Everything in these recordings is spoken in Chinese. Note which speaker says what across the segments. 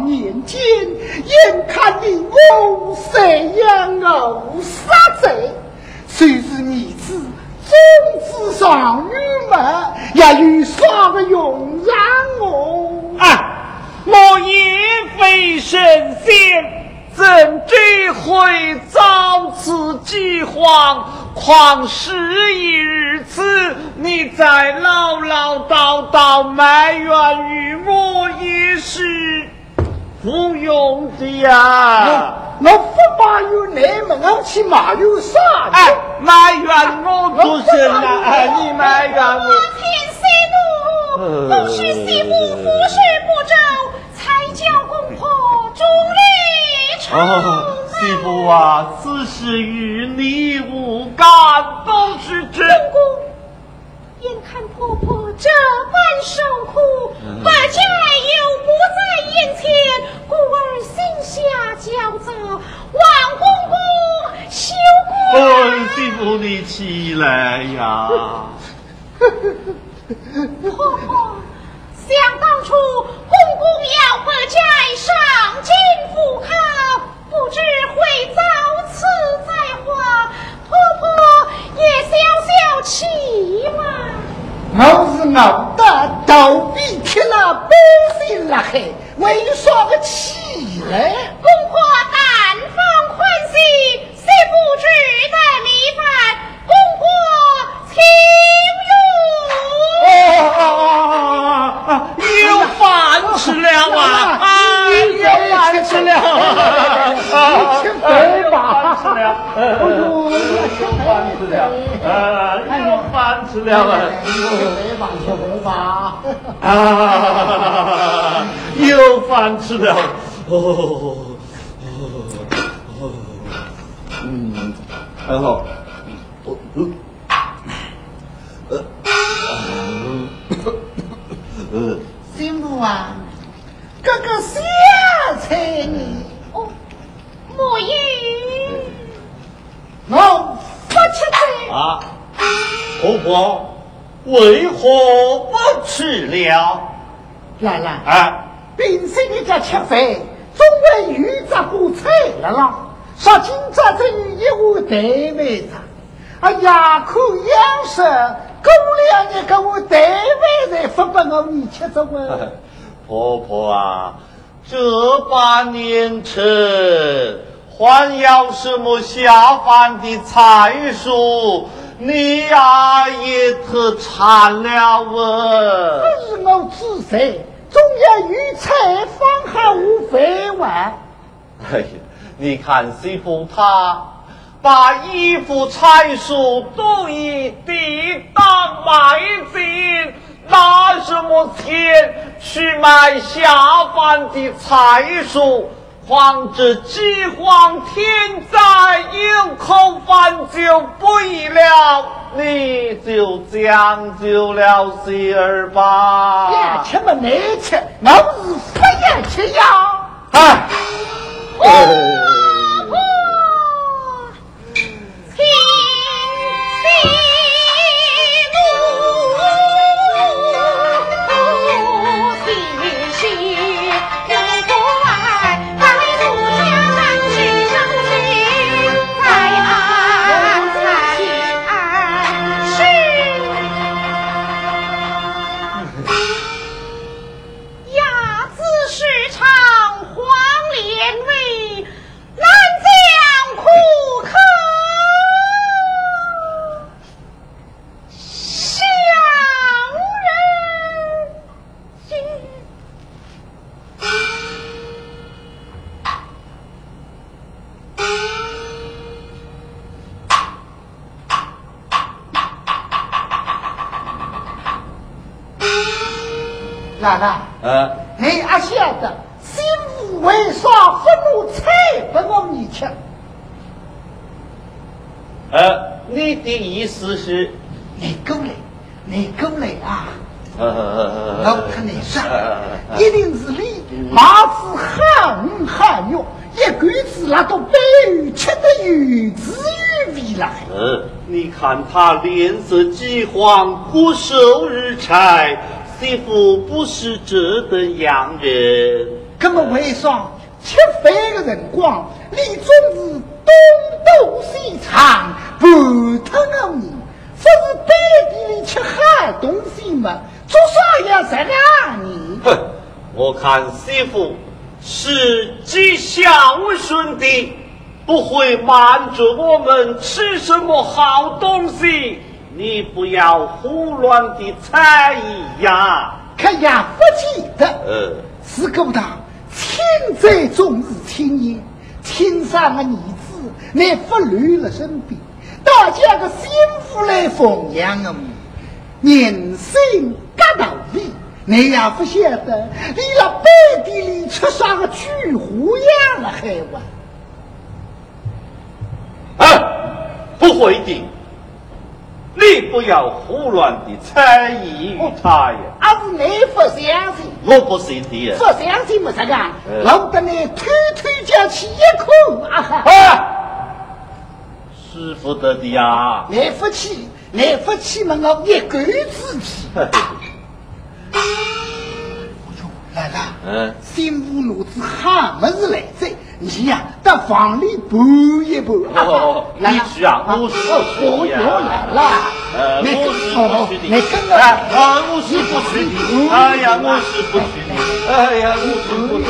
Speaker 1: 年间，眼看你我赡养无杀贼，虽是女子，终至少女们也有耍个用让我
Speaker 2: 啊！我也非神仙，怎知会遭此饥荒？况是一日次，你再唠唠叨叨埋怨于我也是。不用的呀。
Speaker 1: 我不把有你们，我去埋怨啥？
Speaker 2: 哎，埋怨我就是了，你埋怨我。
Speaker 3: 天师母，都是媳妇服侍不周，才叫公婆助力
Speaker 2: 哦，媳妇啊，此事与你无干，都是真。
Speaker 3: 公眼看婆婆这般受苦，百家又不在眼前，故而心下焦躁，望公公休怪。
Speaker 2: 哎，媳妇你起来呀！
Speaker 3: 婆婆，想当初公公要把债上京赴考，不知会遭此灾祸，婆婆也消消气嘛。
Speaker 1: 我是熬得头皮贴了，百姓辣海，为啥个气嘞？
Speaker 3: 公婆但放宽心，
Speaker 2: 啊，有饭吃了！哦哦哦，嗯，很好。
Speaker 1: 啊，牙口养生，过两日给我带饭来，分给我你吃着哇。
Speaker 2: 婆婆啊，这把年吃，还要什么下饭的菜蔬？你呀也特馋了啊！
Speaker 1: 不是我自在，总要与菜方好无饭碗。
Speaker 2: 哎呀，你看媳妇她把衣服菜蔬都已抵当买进，拿什么钱去买下饭的菜蔬？况这饥荒天灾，有口饭就不易了，你就将就了些儿吧。
Speaker 1: 呀，吃么难吃，我是不要吃呀。
Speaker 2: 哎。
Speaker 3: 婆
Speaker 1: 一定是你马子很很用，一棍子拉到白鱼吃得有滋有味来。
Speaker 2: 呃，你看他脸色饥黄，骨瘦如柴，媳妇不是这等样人。
Speaker 1: 那么为啥吃饭的辰光，你总是东躲西藏，不疼我你？不是背地里吃好东西嘛？做啥要这样你？
Speaker 2: 哼，我看媳妇是极孝顺的，不会瞒着我们吃什么好东西。
Speaker 3: 你不要胡乱的猜疑呀！
Speaker 1: 可也不记得，
Speaker 3: 呃，
Speaker 1: 是故他亲在终日亲也，亲生的儿子乃不留了身边，大家个心腹来奉养我，人生各道理，你也不晓得，你那背地里出啥个菊花样了还我？
Speaker 3: 啊，不会的，你不要胡乱的猜疑于他呀！
Speaker 1: 而是你不相信，
Speaker 3: 我不信的
Speaker 1: 不相信么？这个，
Speaker 3: 嗯
Speaker 1: 老得你推推将起一口啊哈！
Speaker 3: 啊，是不得的呀！
Speaker 1: 来福气，来福气嘛，我一杆子气。哎呦，来了。
Speaker 3: 嗯，
Speaker 1: 心无路子哈么子来着？你呀，到房里补一补。
Speaker 3: 哦你去啊我是不
Speaker 1: 我
Speaker 3: 去呀
Speaker 1: 又来了。
Speaker 3: 呃，我是
Speaker 1: 哦
Speaker 3: 不去的。哎啊，我是不去的。哎呀，我是不去的。哎呀，我是不去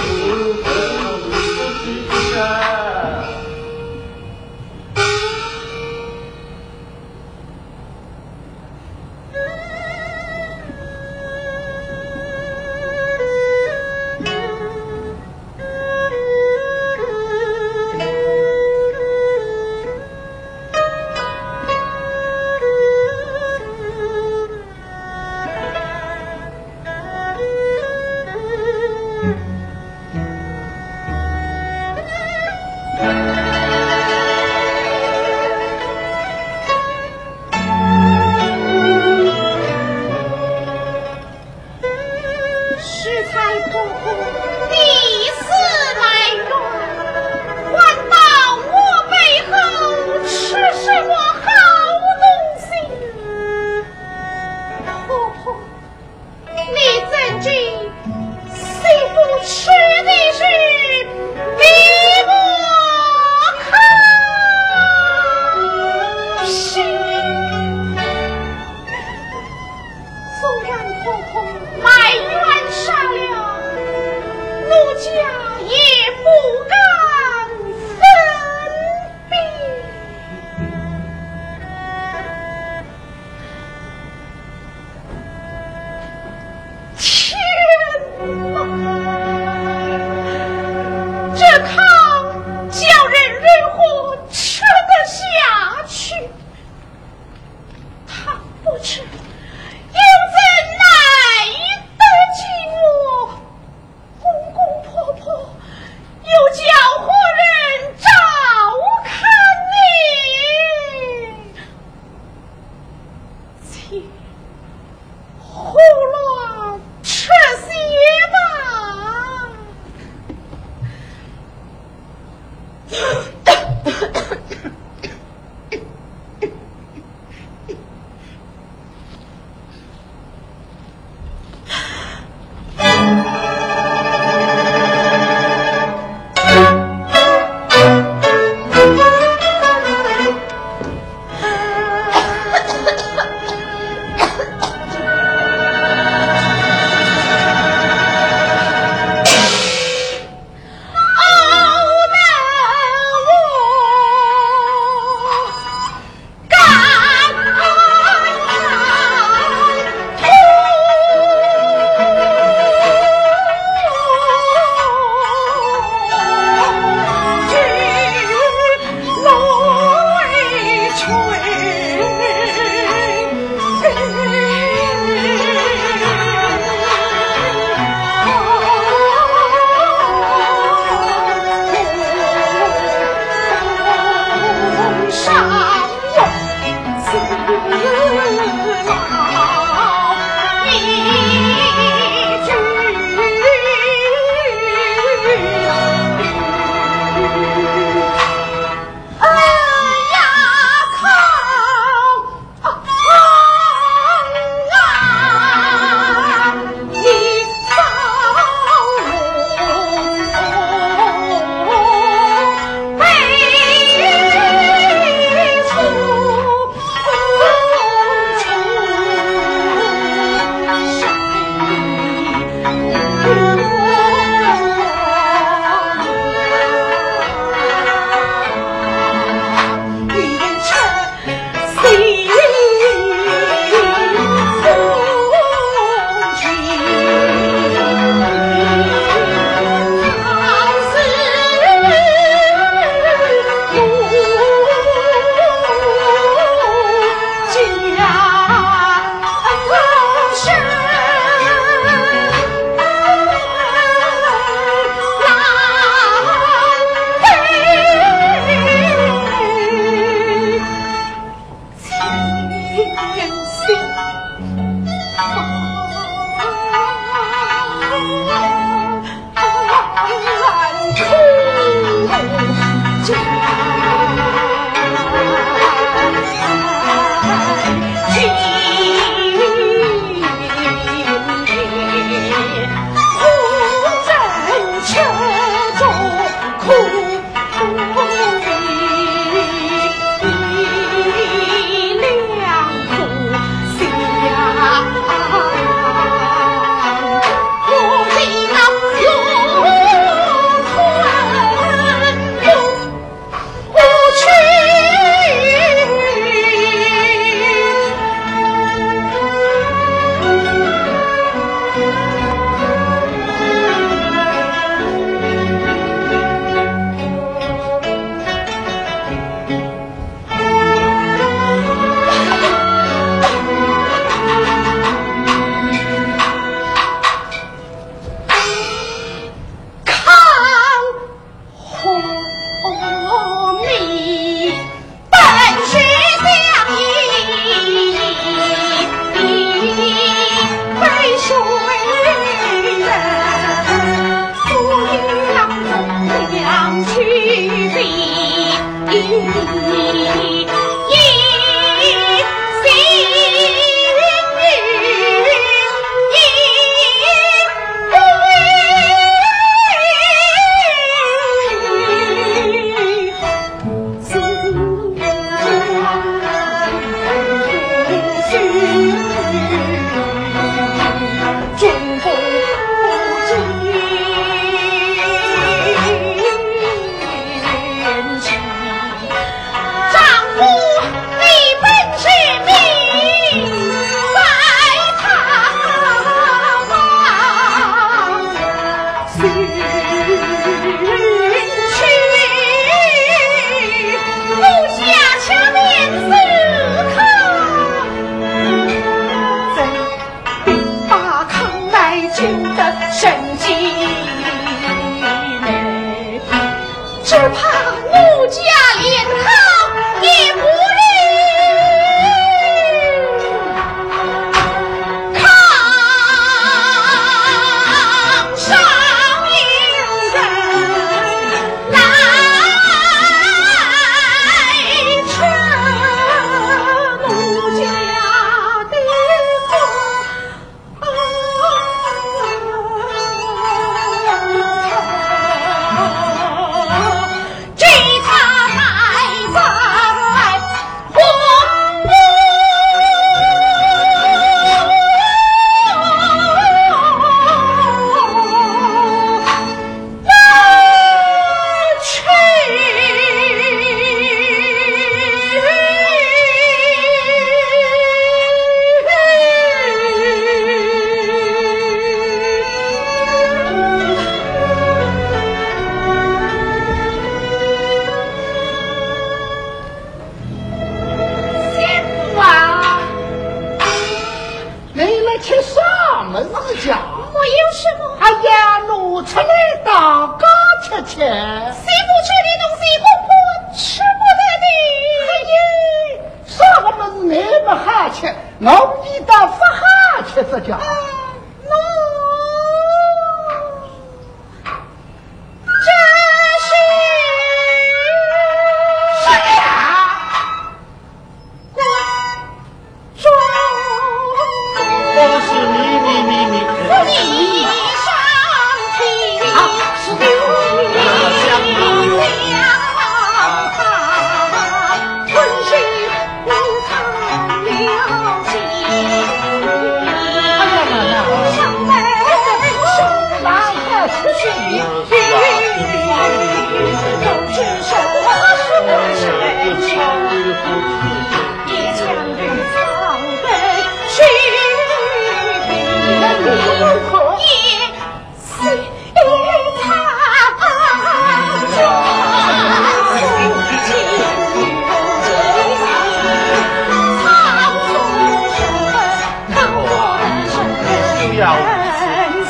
Speaker 3: Música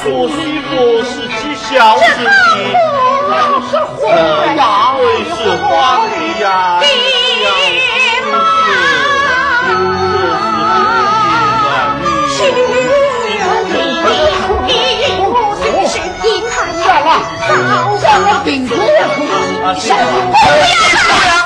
Speaker 3: 做
Speaker 4: 媳妇是吉小私，成王是花里胡哨的爹妈。休要提，提，早上了，不要。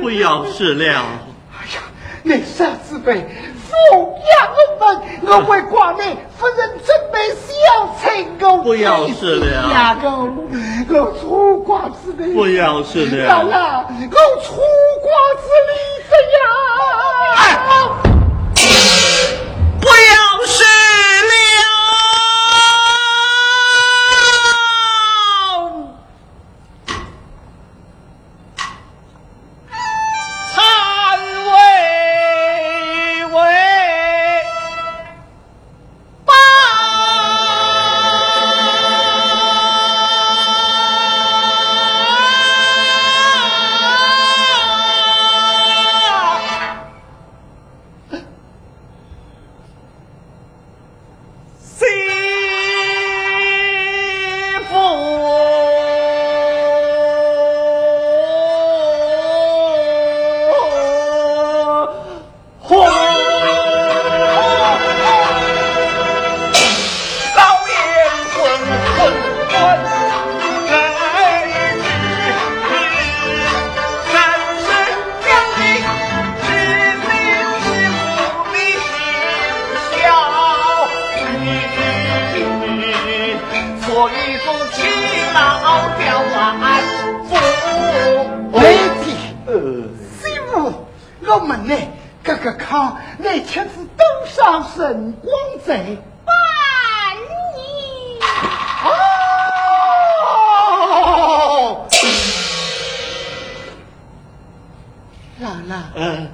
Speaker 4: 不要试了。哎呀，你啥子辈？奉养我们，我会挂你夫人准备小菜，我不要试了。呀，我我粗瓜子的，不要失了。我粗瓜子我一众
Speaker 1: 勤劳的万父，夫妻，媳妇，我们呢？各个康，乃妻子登上神光寨，年。嗯，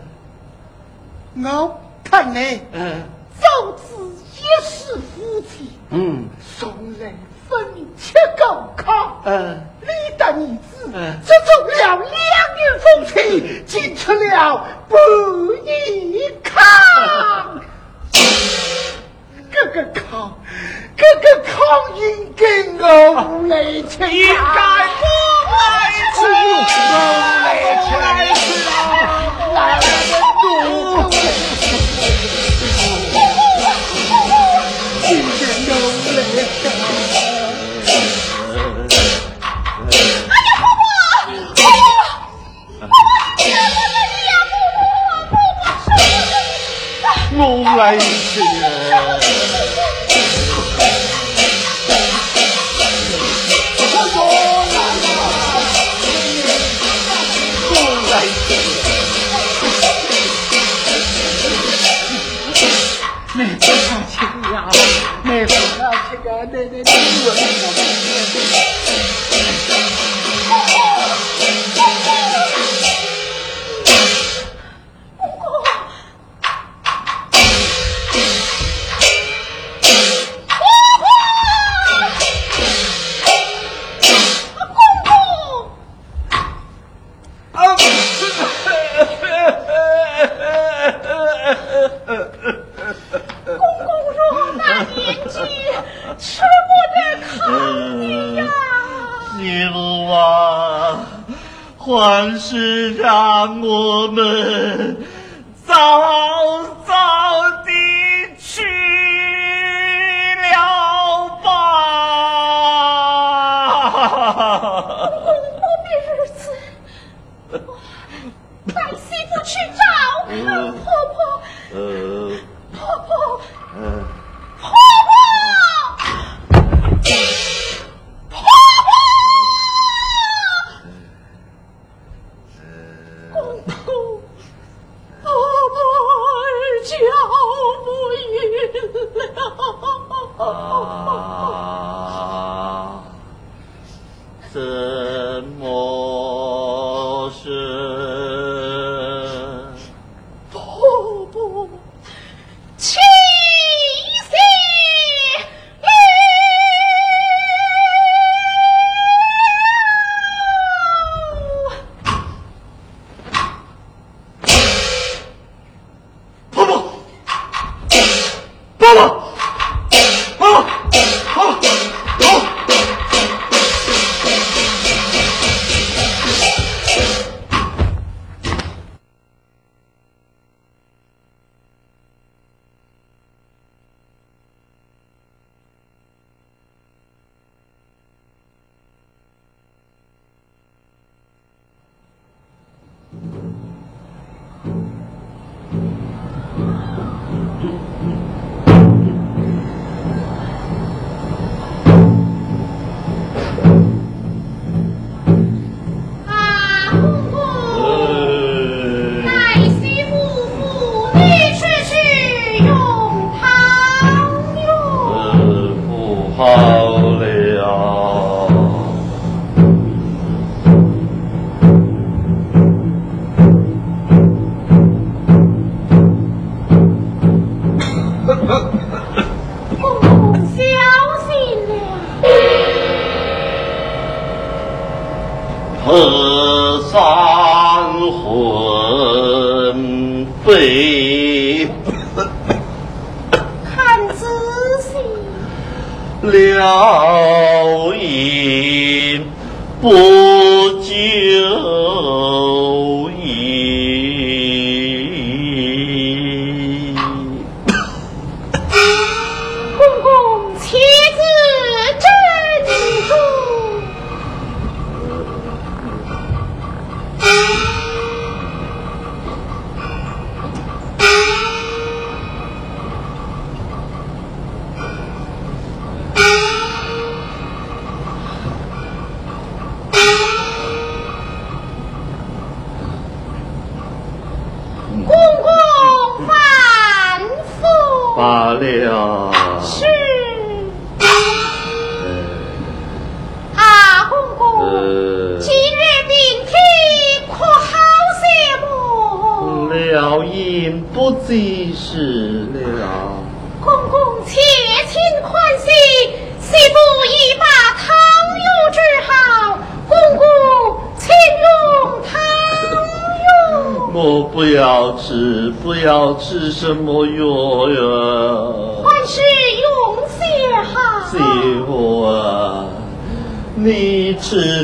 Speaker 2: 我？嗯，早知
Speaker 1: 一世夫妻，嗯，人。分切够卡。嗯，你的儿子只种了两年风
Speaker 2: 气，进出了
Speaker 1: 不一靠。这个
Speaker 2: 康，这个康
Speaker 1: 应该我来请，应该
Speaker 2: 我来请，我来！我爱你。没事啊，亲
Speaker 3: 娘，没事啊，亲
Speaker 2: 娘，奶奶，你。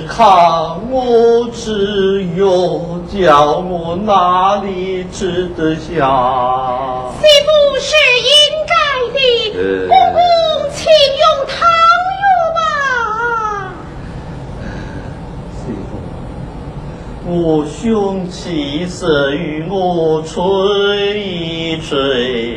Speaker 2: 吃糠，我吃药，叫我哪里吃得下？
Speaker 3: 媳妇是应该的，公公请用汤药吧。
Speaker 2: 媳妇，我兄气色与我吹一吹。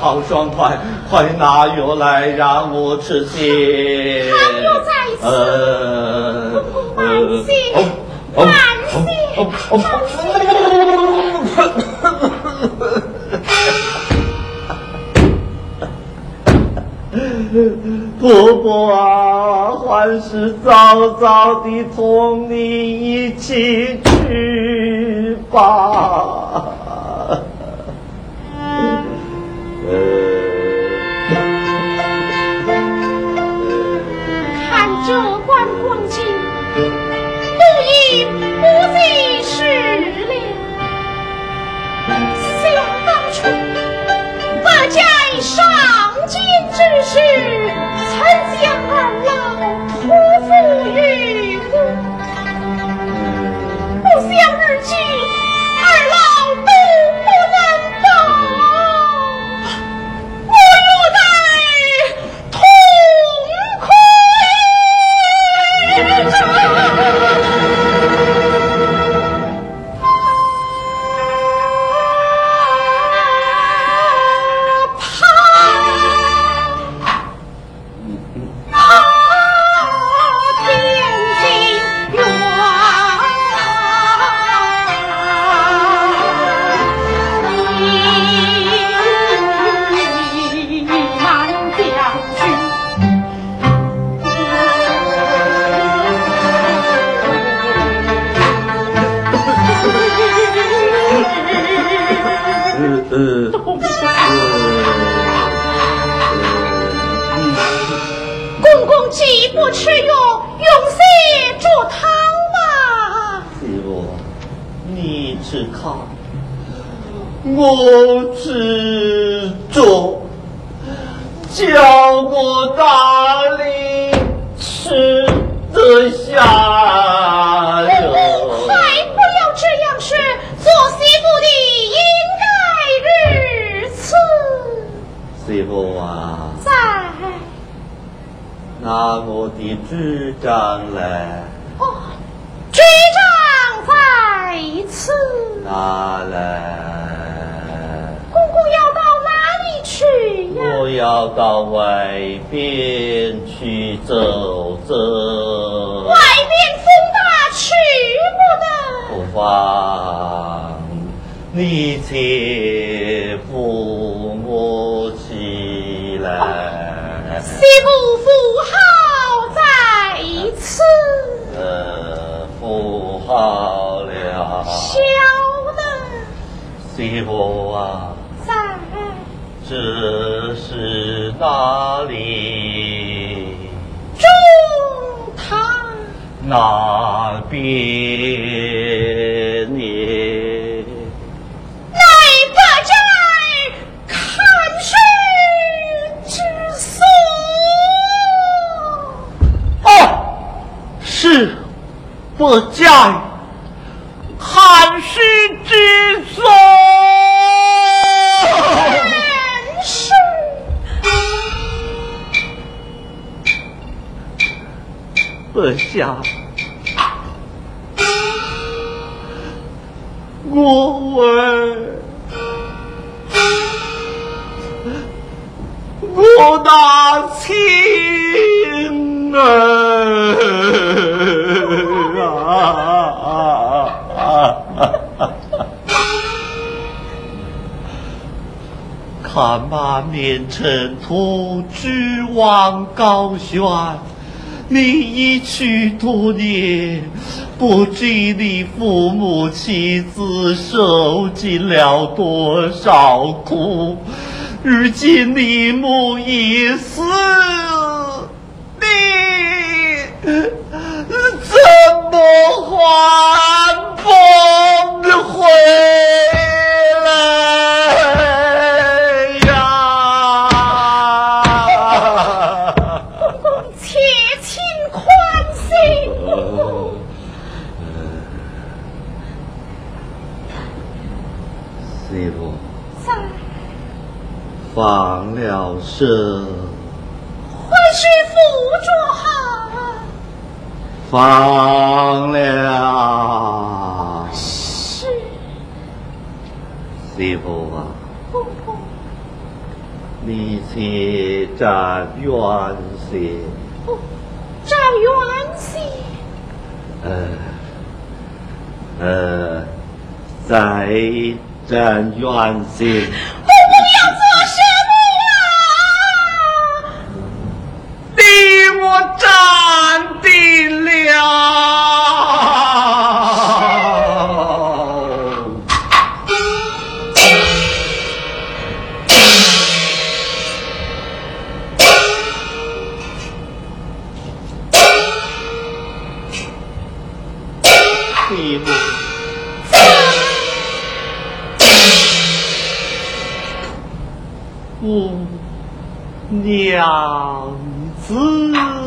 Speaker 2: 好爽快，快拿药来让我吃些。
Speaker 3: 汤药在此，
Speaker 2: 呃，
Speaker 3: 慢些，慢
Speaker 2: 些。婆婆啊，还是早早的同你一起去吧。
Speaker 3: 看这观光景，不应不再是了。想当初，我家上京之时，曾将二老托付于我，不想如今。
Speaker 2: 你且扶我起来。
Speaker 3: 西母扶好在此。
Speaker 2: 呃，扶好了。
Speaker 3: 小呢？
Speaker 2: 西母啊。
Speaker 3: 在。
Speaker 2: 这是哪里？
Speaker 3: 中堂。
Speaker 2: 那边
Speaker 3: 不在汉室之
Speaker 2: 中。是。阁下，我儿，我的亲儿看马面尘土，指望高悬。你一去多年，不知你父母妻子受尽了多少苦。如今你母已死，你怎么还放了。声，
Speaker 3: 还是。扶着好。
Speaker 2: 放了。
Speaker 3: 是。
Speaker 2: 师傅啊，
Speaker 3: 公公，
Speaker 2: 你去站远些。
Speaker 3: 哦，站远些。
Speaker 2: 呃呃，再站远些。娘子。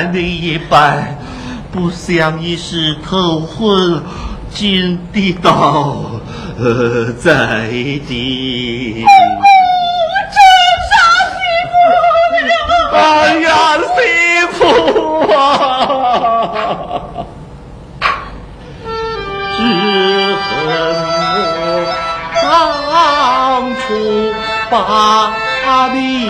Speaker 2: 要办你一办，不想一时头昏，竟跌倒呃在地。哎呀，媳妇啊！只恨我当初把你。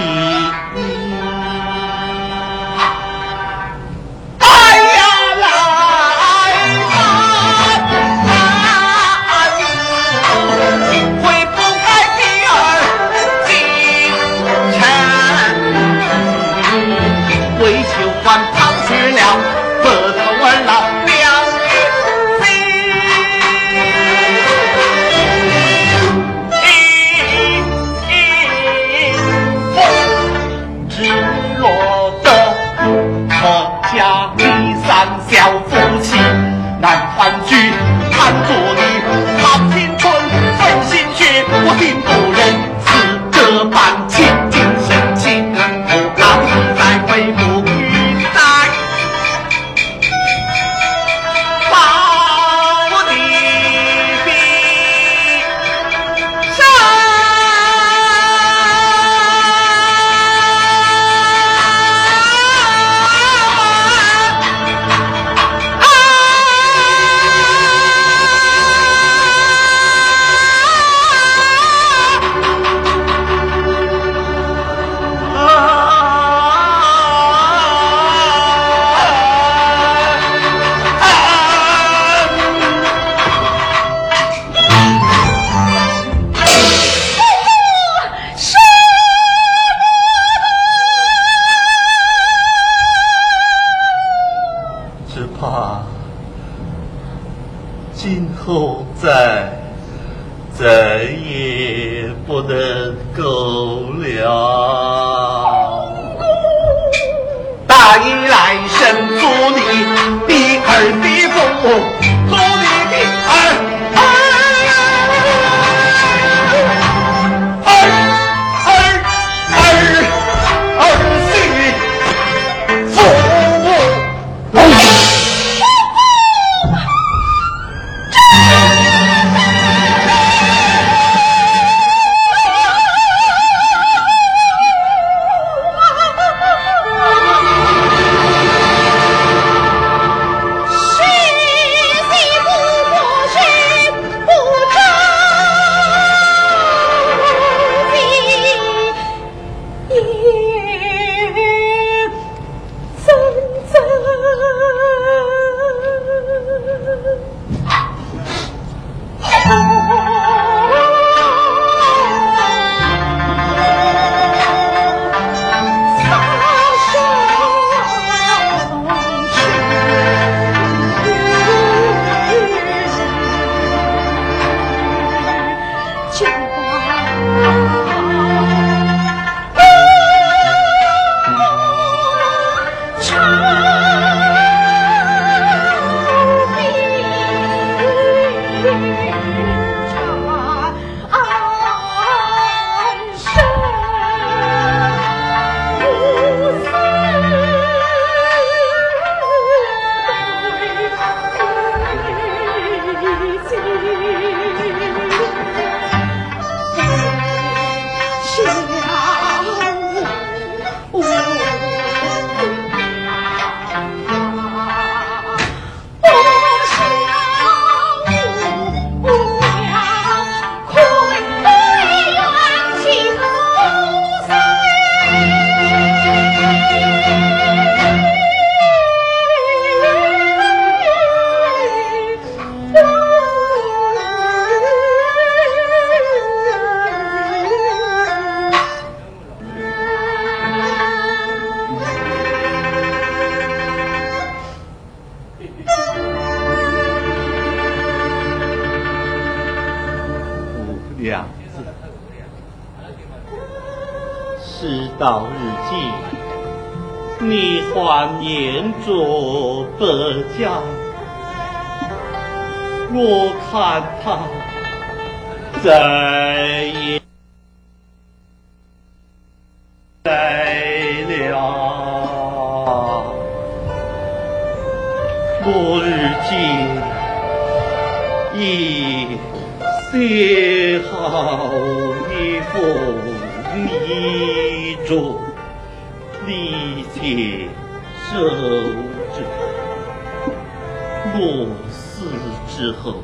Speaker 2: 之后，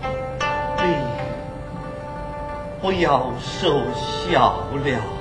Speaker 2: 你不要受笑了。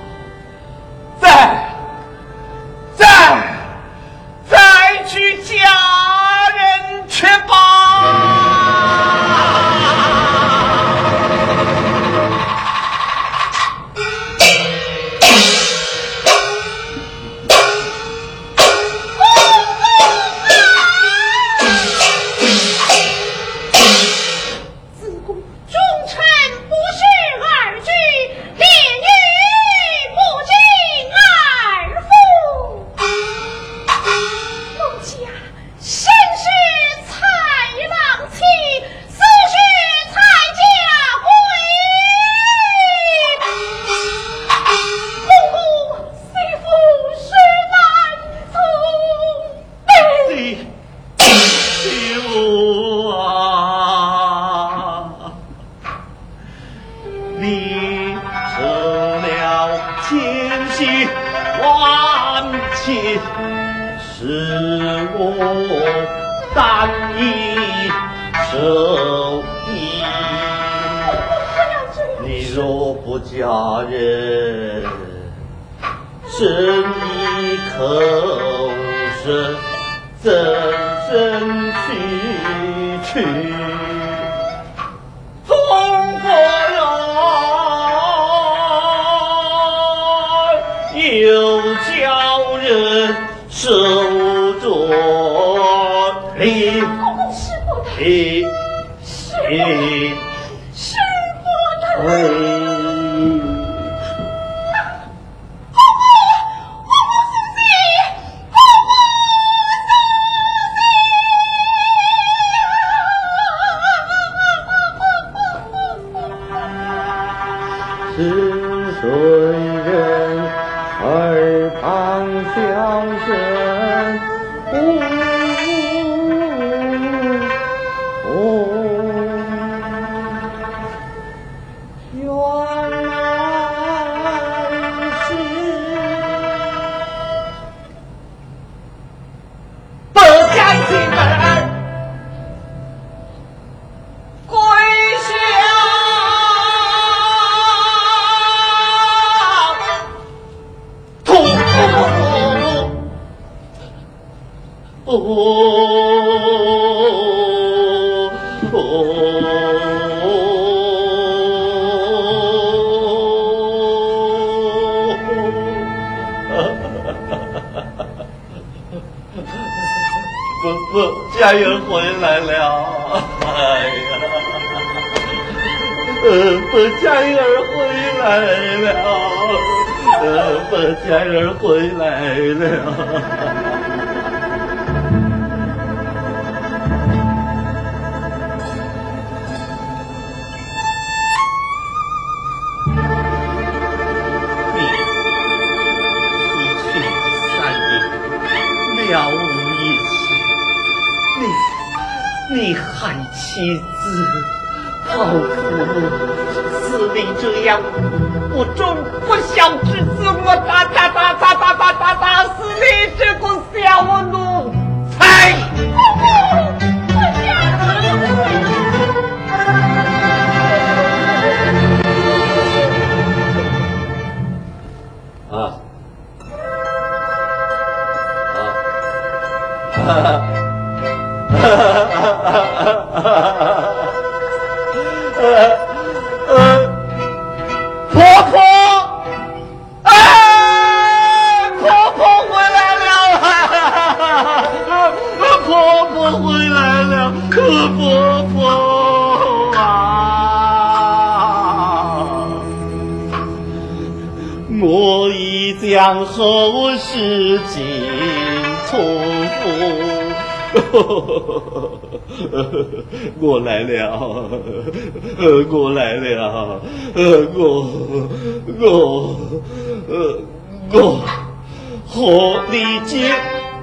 Speaker 2: 人回来了。
Speaker 5: 妻子报复，死命这样，我终不孝之子，我打打打打打打打打死你这个小奴才！我来了，我来了，我我我和你结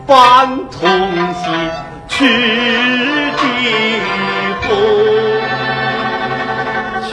Speaker 5: 伴同行去地方去。